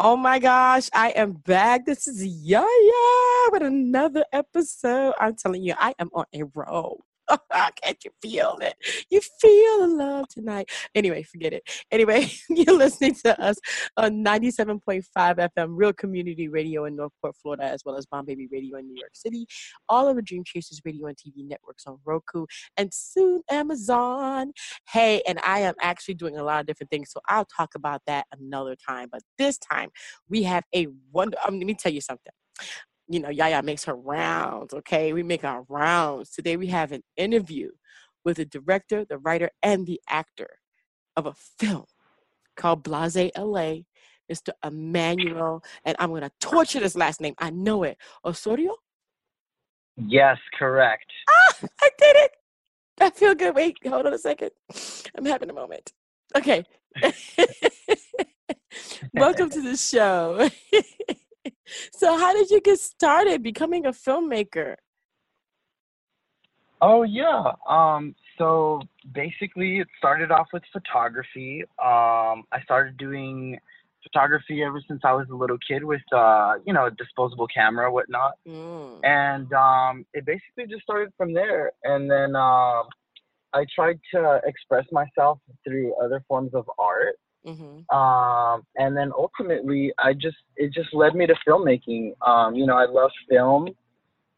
Oh my gosh, I am back. This is Yaya with another episode. I'm telling you, I am on a roll. Can't you feel it? You feel the love tonight. Anyway, forget it. Anyway, you're listening to us on 97.5 FM, Real Community Radio in Northport, Florida, as well as Bomb Baby Radio in New York City. All of the Dream Chasers Radio and TV networks on Roku and soon Amazon. Hey, and I am actually doing a lot of different things, so I'll talk about that another time. But this time, we have a wonder. Um, let me tell you something you know, Yaya makes her rounds, okay? We make our rounds. Today we have an interview with the director, the writer, and the actor of a film called Blase LA, Mr. Emmanuel, and I'm gonna torture this last name. I know it. Osorio? Yes, correct. Ah, I did it. I feel good. Wait, hold on a second. I'm having a moment. Okay. Welcome to the show. so how did you get started becoming a filmmaker? Oh yeah. Um so basically it started off with photography. Um I started doing photography ever since I was a little kid with uh, you know, a disposable camera, whatnot. Mm. And um it basically just started from there. And then um I tried to express myself through other forms of art. Mm-hmm. Um, and then ultimately, I just it just led me to filmmaking. Um, you know, I love film,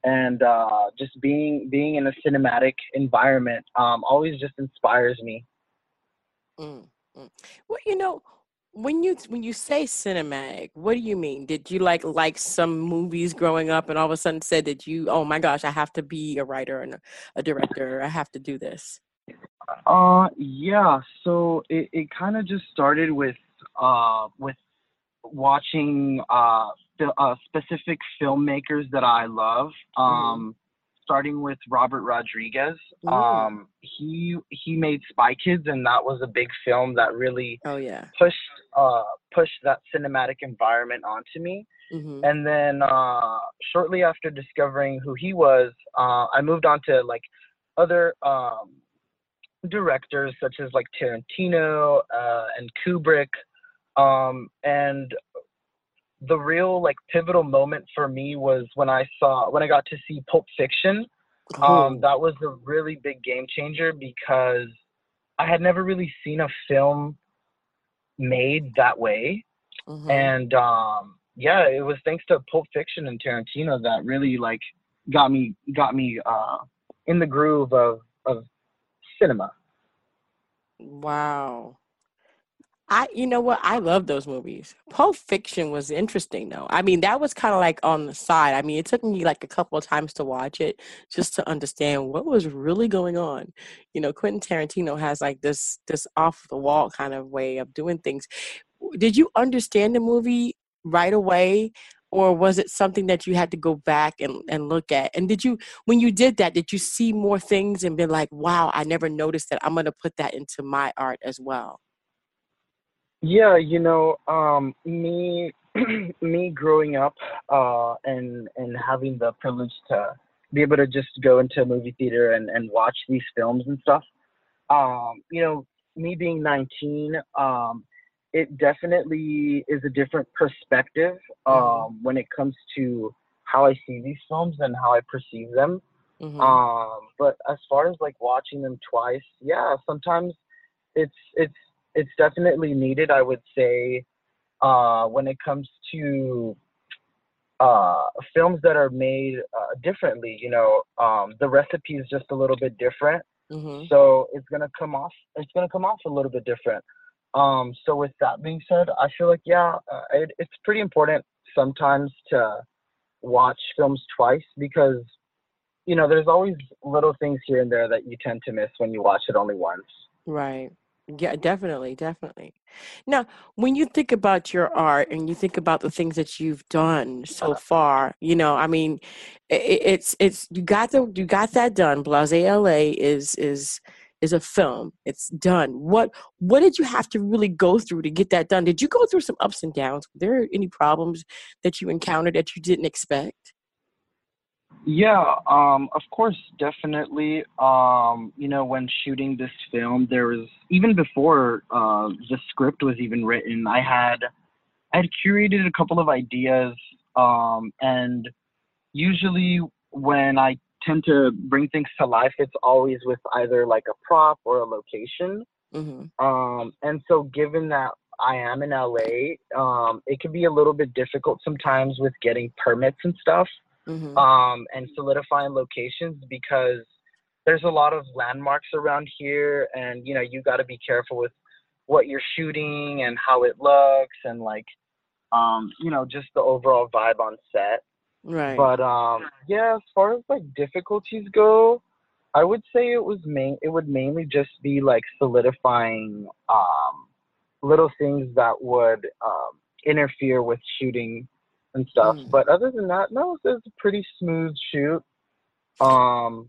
and uh, just being being in a cinematic environment um, always just inspires me. Mm-hmm. Well, you know, when you when you say cinematic, what do you mean? Did you like like some movies growing up, and all of a sudden said that you, oh my gosh, I have to be a writer and a, a director. I have to do this. Uh, yeah. So it, it kind of just started with uh with watching uh, fil- uh specific filmmakers that I love. Um, mm-hmm. starting with Robert Rodriguez. Mm-hmm. Um, he he made Spy Kids, and that was a big film that really oh yeah pushed uh pushed that cinematic environment onto me. Mm-hmm. And then uh, shortly after discovering who he was, uh, I moved on to like other um, directors such as like Tarantino uh, and Kubrick. Um, and the real like pivotal moment for me was when I saw when I got to see Pulp Fiction. Um, that was a really big game changer because I had never really seen a film made that way. Mm-hmm. And um, yeah, it was thanks to Pulp Fiction and Tarantino that really like got me got me uh, in the groove of of cinema. Wow. I, you know what? I love those movies. Pulp Fiction was interesting, though. I mean, that was kind of like on the side. I mean, it took me like a couple of times to watch it just to understand what was really going on. You know, Quentin Tarantino has like this this off the wall kind of way of doing things. Did you understand the movie right away, or was it something that you had to go back and, and look at? And did you when you did that did you see more things and be like wow i never noticed that. I'm going to put that into my art as well yeah you know um, me me growing up uh, and and having the privilege to be able to just go into a movie theater and, and watch these films and stuff um, you know me being 19 um, it definitely is a different perspective mm-hmm. um, mm-hmm. when it comes to how I see these films and how I perceive them. Mm-hmm. Um, but as far as like watching them twice, yeah, sometimes it's it's it's definitely needed. I would say uh, when it comes to uh, films that are made uh, differently, you know, um, the recipe is just a little bit different. Mm-hmm. So it's gonna come off. It's gonna come off a little bit different. Um, so with that being said, I feel like yeah, uh, it, it's pretty important sometimes to watch films twice because you know there's always little things here and there that you tend to miss when you watch it only once. Right. Yeah, definitely, definitely. Now, when you think about your art and you think about the things that you've done so far, you know, I mean, it, it's it's you got the you got that done. Blase LA is is is a film. It's done. What what did you have to really go through to get that done? Did you go through some ups and downs? Were there any problems that you encountered that you didn't expect? Yeah, um, of course, definitely. Um, you know, when shooting this film, there was even before uh, the script was even written, I had I had curated a couple of ideas, um, and usually when I tend to bring things to life, it's always with either like a prop or a location. Mm-hmm. Um, and so, given that I am in LA, um, it can be a little bit difficult sometimes with getting permits and stuff Mm-hmm. um, and solidifying locations because there's a lot of landmarks around here, and you know you got to be careful with what you're shooting and how it looks, and like um, you know just the overall vibe on set. Right. But um, yeah, as far as like difficulties go, I would say it was main. It would mainly just be like solidifying um, little things that would um, interfere with shooting and stuff. Mm. But other than that, no, it was a pretty smooth shoot. Um,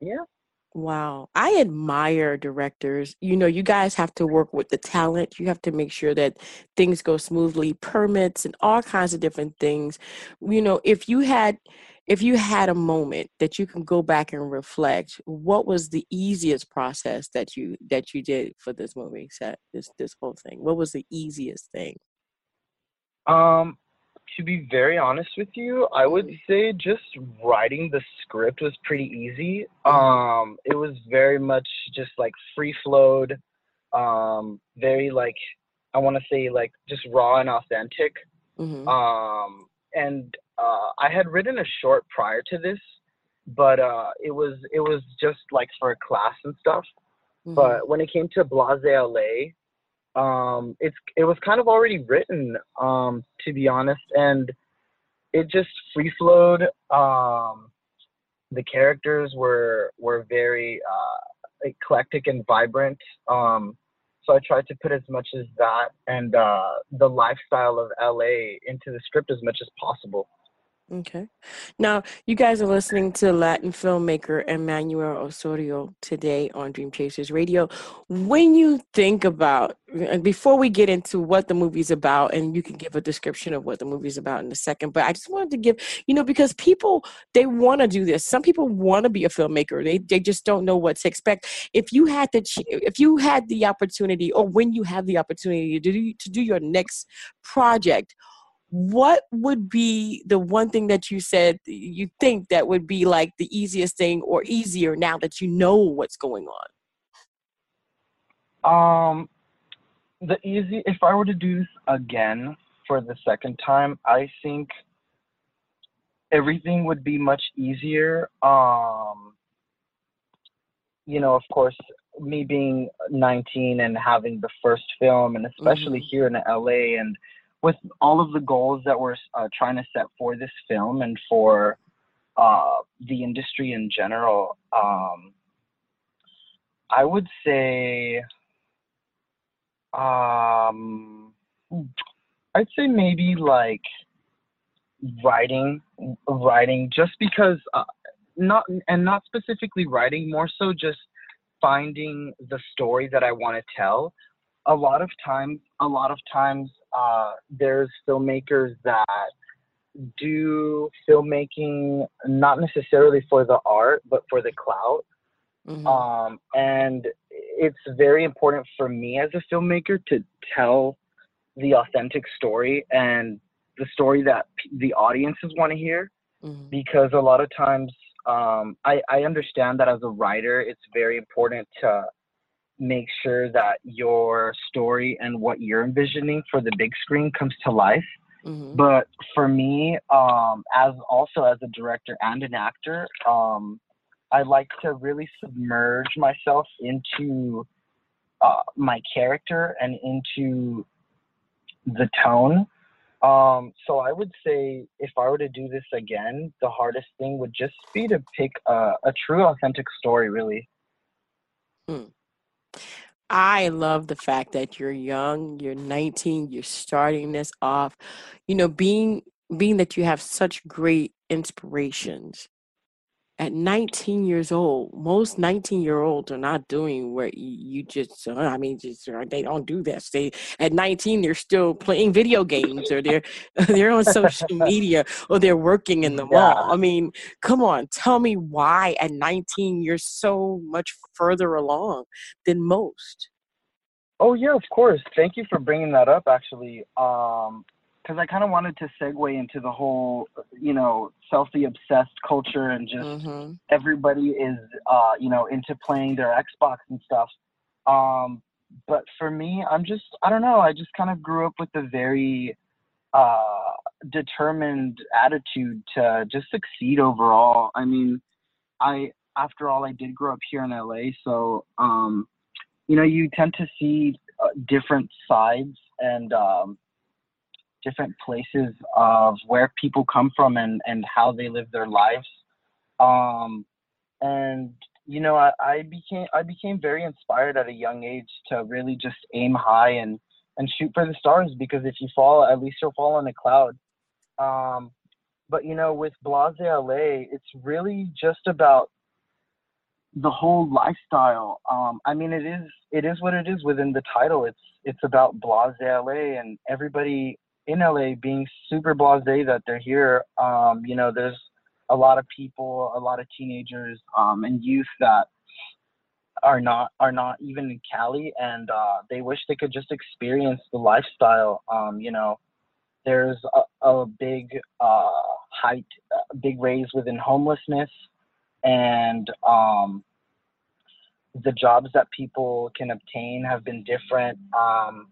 yeah. Wow. I admire directors. You know, you guys have to work with the talent. You have to make sure that things go smoothly, permits and all kinds of different things. You know, if you had if you had a moment that you can go back and reflect, what was the easiest process that you that you did for this movie set, this this whole thing? What was the easiest thing? Um, to be very honest with you, I would Mhm. say just writing the script was pretty easy. Mhm. Um, it was very much just like free flowed, um, very like I want to say like just raw and authentic. Mhm. Um, and uh, I had written a short prior to this, but uh, it was it was just like for a class and stuff. Mhm. But when it came to Blase LA, um, it's it was kind of already written, um, to be honest, and it just free flowed. Um, the characters were were very uh, eclectic and vibrant. Um, so I tried to put as much as that and uh, the lifestyle of LA into the script as much as possible. Okay. Now, you guys are listening to Latin filmmaker Emmanuel Osorio today on Dream Chasers Radio. When you think about, and before we get into what the movie's about, and you can give a description of what the movie's about in a second, but I just wanted to give, you know, because people, they want to do this. Some people want to be a filmmaker. They, they just don't know what to expect. If you had to, if you had the opportunity, or when you have the opportunity to do, to do your next project, what would be the one thing that you said you think that would be like the easiest thing or easier now that you know what's going on Um, the easy if I were to do this again for the second time, I think everything would be much easier. Um, you know, of course, me being 19 and having the first film, and especially Mhm. here in LA, and with all of the goals that we're uh, trying to set for this film and for uh, the industry in general, um, I would say, um, I'd say maybe like writing, writing, just because, uh, not and not specifically writing, more so just finding the story that I want to tell. A lot of times, a lot of times, uh, there's filmmakers that do filmmaking not necessarily for the art, but for the clout. Mhm. Um, and it's very important for me as a filmmaker to tell the authentic story and the story that p- the audiences want to hear Mhm. because a lot of times um, I, I understand that as a writer it's very important to make sure that your story and what you're envisioning for the big screen comes to life. Mhm. but for me um, as also as a director and an actor um, i like to really submerge myself into uh, my character and into the tone. Um, so i would say if i were to do this again the hardest thing would just be to pick a, a true authentic story really I love the fact that you're young, you're 19, you're starting this off. You know, being being that you have such great inspirations at 19 years old most 19 year olds are not doing what you, just uh, i mean just uh, they don't do this. They at 19 they're still playing video games or they're they're on social media or they're working in the yeah. mall i mean come on tell me why at 19 you're so much further along than most. Oh yeah of course. Thank you for bringing that up actually. Um because I kind of wanted to segue into the whole, you know, selfie obsessed culture and just mm-hmm. everybody is, uh, you know, into playing their Xbox and stuff. Um, but for me, I'm just, I don't know, I just kind of grew up with a very uh, determined attitude to just succeed overall. I mean, I, after all, I did grow up here in LA, so, um, you know, you tend to see uh, different sides and, um, different places of where people come from and, and how they live their lives. Um, and you know, I, I became I became very inspired at a young age to really just aim high and and shoot for the stars because if you fall, at least you'll fall on a cloud. Um, but you know, with Blase LA, it's really just about the whole lifestyle. Um, I mean, it is it is what it is within the title. It's it's about Blase LA, and everybody in LA being super blasé that they're here. Um, you know, there's a lot of people, a lot of teenagers um, and youth that are not are not even in Cali, and uh, they wish they could just experience the lifestyle. Um, you know, there's a, a big uh, height, a big raise within homelessness, and um, the jobs that people can obtain have been different. Um,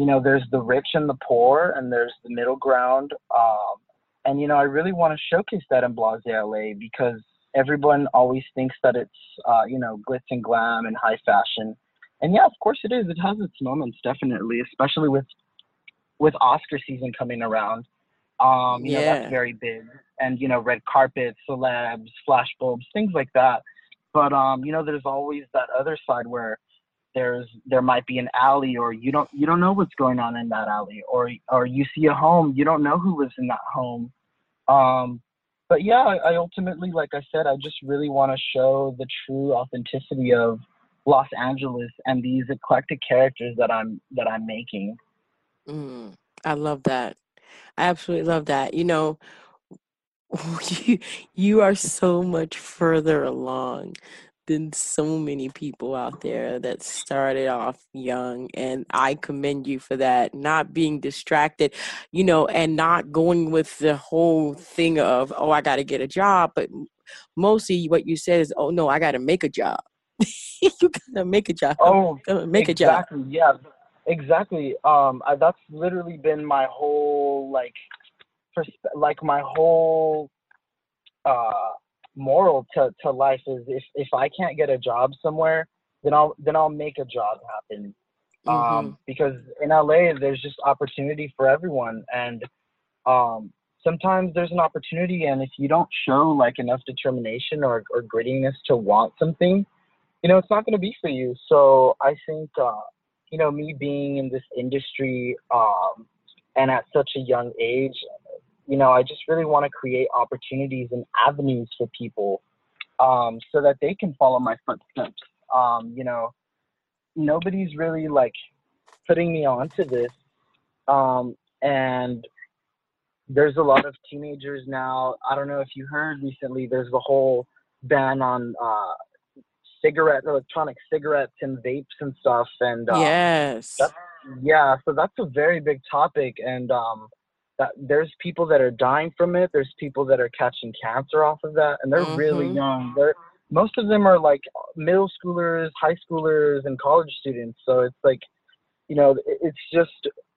you know, there's the rich and the poor, and there's the middle ground. Um, and you know, I really want to showcase that in Blase LA because everyone always thinks that it's uh, you know glitz and glam and high fashion. And yeah, of course it is. It has its moments, definitely, especially with with Oscar season coming around. Um, you yeah. know, that's very big. And you know, red carpets, celebs, flash bulbs, things like that. But um, you know, there's always that other side where there's there might be an alley or you don't you don't know what's going on in that alley or or you see a home you don't know who lives in that home. Um but yeah I, I ultimately like i said i just really want to show the true authenticity of los angeles and these eclectic characters that i'm that i'm making. Mm, i love that. I absolutely love that. You know you, you are so much further along than so many people out there that started off young and i commend you for that not being distracted you know and not going with the whole thing of oh i got to get a job but mostly what you said is oh no i got to make a job. You gotta make a job. Oh make exactly, a job. yeah exactly um I, that's literally been my whole like persp- like my whole uh moral to, to life is if, if I can't get a job somewhere, then I'll then I'll make a job happen. Um, mm-hmm. Um, because in LA there's just opportunity for everyone and um, sometimes there's an opportunity and if you don't show like enough determination or, or grittiness to want something, you know, it's not gonna be for you. So I think uh, you know, me being in this industry um, and at such a young age, you know, I just really want to create opportunities and avenues for people um, so that they can follow my footsteps. Um, you know, nobody's really like putting me onto this. Um, and there's a lot of teenagers now. I don't know if you heard recently, there's the whole ban on uh, cigarette, electronic cigarettes and vapes and stuff. And uh, yes, yeah, so that's a very big topic. And um, that there's people that are dying from it. There's people that are catching cancer off of that, and they're mm-hmm. really young. They're most of them are like middle schoolers, high schoolers, and college students. So it's like, you know, it's just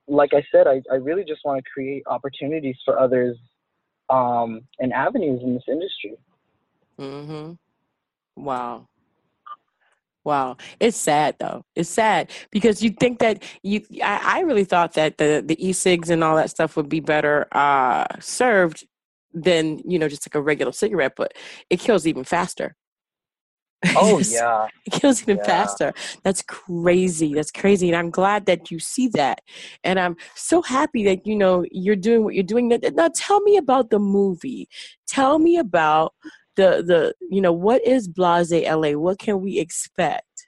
like I said, I, I really just want to create opportunities for others um, and avenues in this industry. Mm-hmm. Wow. Wow, it's sad though. It's sad because you think that you. I, I really thought that the the e-cigs and all that stuff would be better uh, served than you know just like a regular cigarette, but it kills even faster. Oh yeah. It kills even Yeah. faster. That's crazy. That's crazy. And I'm glad that you see that. And I'm so happy that, you know, you're doing what you're doing. Now tell me about the movie. Tell me about the, the you know, what is Blase LA? What can we expect?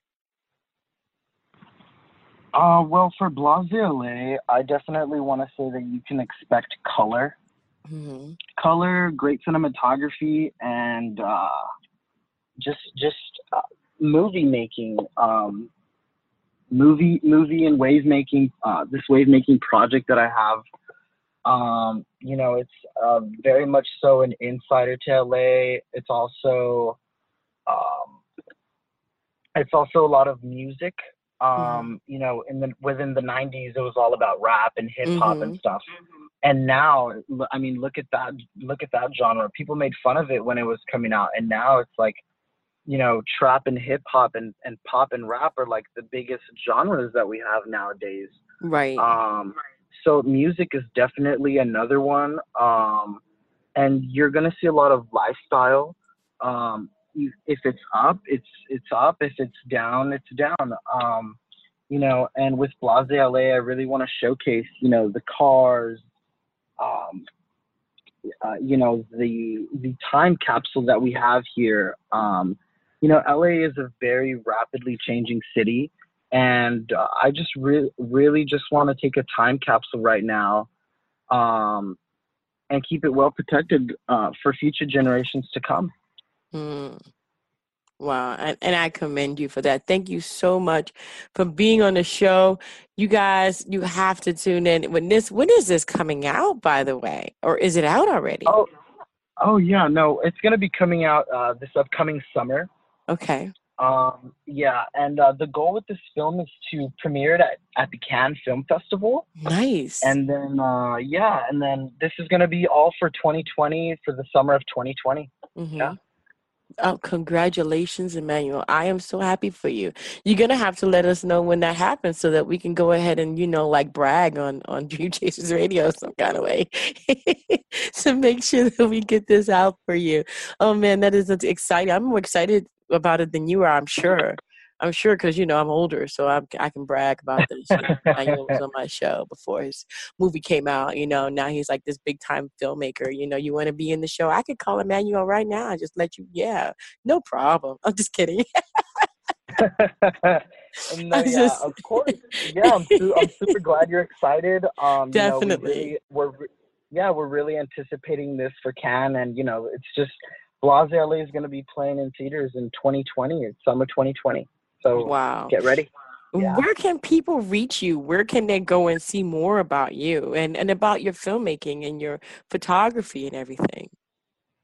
Uh, well, for Blase LA, I definitely want to say that you can expect color, hmm color, great cinematography, and uh, just just uh, movie making, um, movie movie and wave making. Uh, this wave making project that I have, um, you know, it's uh, very much so an insider to LA. It's also um, it's also a lot of music. Um, you know, in the within the '90s, it was all about rap and hip hop and Mhm. stuff. And now, I mean, look at that! Look at that genre. People made fun of it when it was coming out, and now it's like, you know, trap and hip hop and and pop and rap are like the biggest genres that we have nowadays. Right. Um, so music is definitely another one. Um, and you're gonna see a lot of lifestyle. Um, if it's up, it's it's up. If it's down, it's down. Um, you know, and with Blase LA, I really want to showcase, you know, the cars, um, uh, you know, the the time capsule that we have here. Um, you know, LA is a very rapidly changing city, and uh, I just re- really just want to take a time capsule right now, um, and keep it well protected uh, for future generations to come. Mm. Wow. And, and I commend you for that. Thank you so much for being on the show. You guys, you have to tune in. When this when is this coming out, by the way? Or is it out already? Oh, oh yeah, no, it's gonna be coming out uh, this upcoming summer. Okay. Um, yeah, and uh, the goal with this film is to premiere it at, at the Cannes Film Festival. Nice. And then, uh, yeah, and then this is going to be all for 2020, for the summer of 2020. Mhm. yeah. Oh, congratulations, Emmanuel. I am so happy for you. You're gonna have to let us know when that happens so that we can go ahead and, you know, like brag on on Dream Chasers Radio some kind of way. to make sure that we get this out for you. Oh man, that is exciting. I'm more excited about it than you are, I'm sure. I'm sure because you know I'm older, so I'm, I can brag about this. You know, Emmanuel was on my show before his movie came out. You know, now he's like this big time filmmaker. You know, you want to be in the show? I could call Emmanuel right now and just let you. Yeah, no problem. I'm just kidding. I then, yeah, just- of course. Yeah, I'm, su- I'm super glad you're excited. Um, you know, we Definitely. really- we're yeah, we're really anticipating this for Cannes, and you know, it's just Blase LA is going to be playing in theaters in 2020. It's summer 2020. So Wow. get ready. yeah. Where can people reach you? Where can they go and see more about you and, and about your filmmaking and your photography and everything?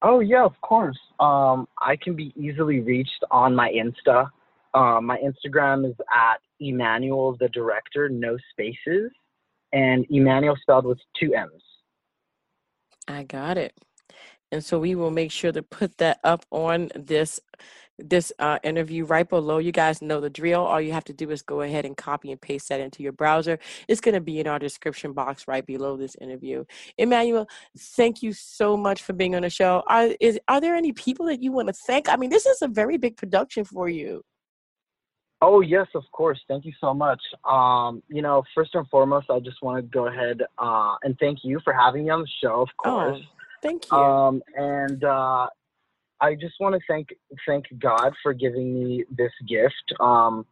Oh yeah, of course. Um, I can be easily reached on my Insta. Um, my Instagram is at Emmanuel the director, no spaces, and Emmanuel spelled with two M's. I got it. And so we will make sure to put that up on this this uh, interview right below. You guys know the drill. All you have to do is go ahead and copy and paste that into your browser. It's going to be in our description box right below this interview. Emmanuel, thank you so much for being on the show. Are is are there any people that you want to thank? I mean, this is a very big production for you. Oh yes, of course. Thank you so much. Um, you know, first and foremost, I just want to go ahead uh, and thank you for having me on the show. Of course. Oh, thank you. Um, and uh, I just want to thank thank God for giving me this gift um,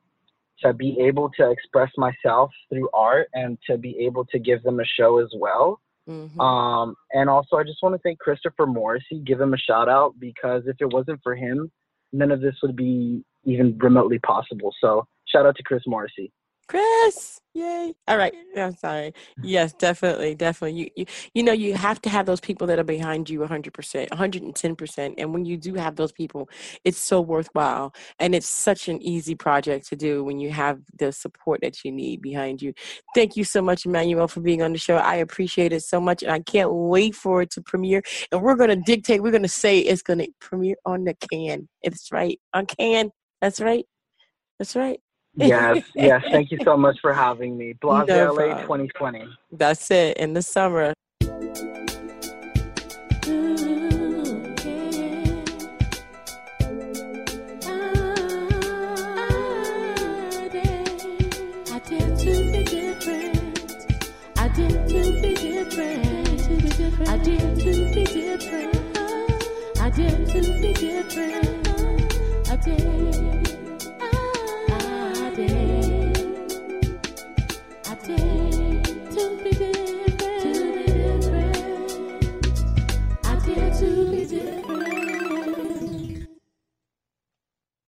to be able to express myself through art and to be able to give them a show as well. Mhm. Um, and also, I just want to thank Christopher Morrissey, give him a shout out because if it wasn't for him, none of this would be even remotely possible. So, shout out to Chris Morrissey. Chris, yay! All right, I'm sorry. Yes, definitely, definitely. You, you, you know, you have to have those people that are behind you 100%, 110%. And when you do have those people, it's so worthwhile, and it's such an easy project to do when you have the support that you need behind you. Thank you so much, Emmanuel, for being on the show. I appreciate it so much, and I can't wait for it to premiere. And we're gonna dictate. We're gonna say it's gonna premiere on the can. It's right on can. That's right. That's right. Yes, yes. Thank you so much for having me. Blase No LA 2020. That's it in the summer.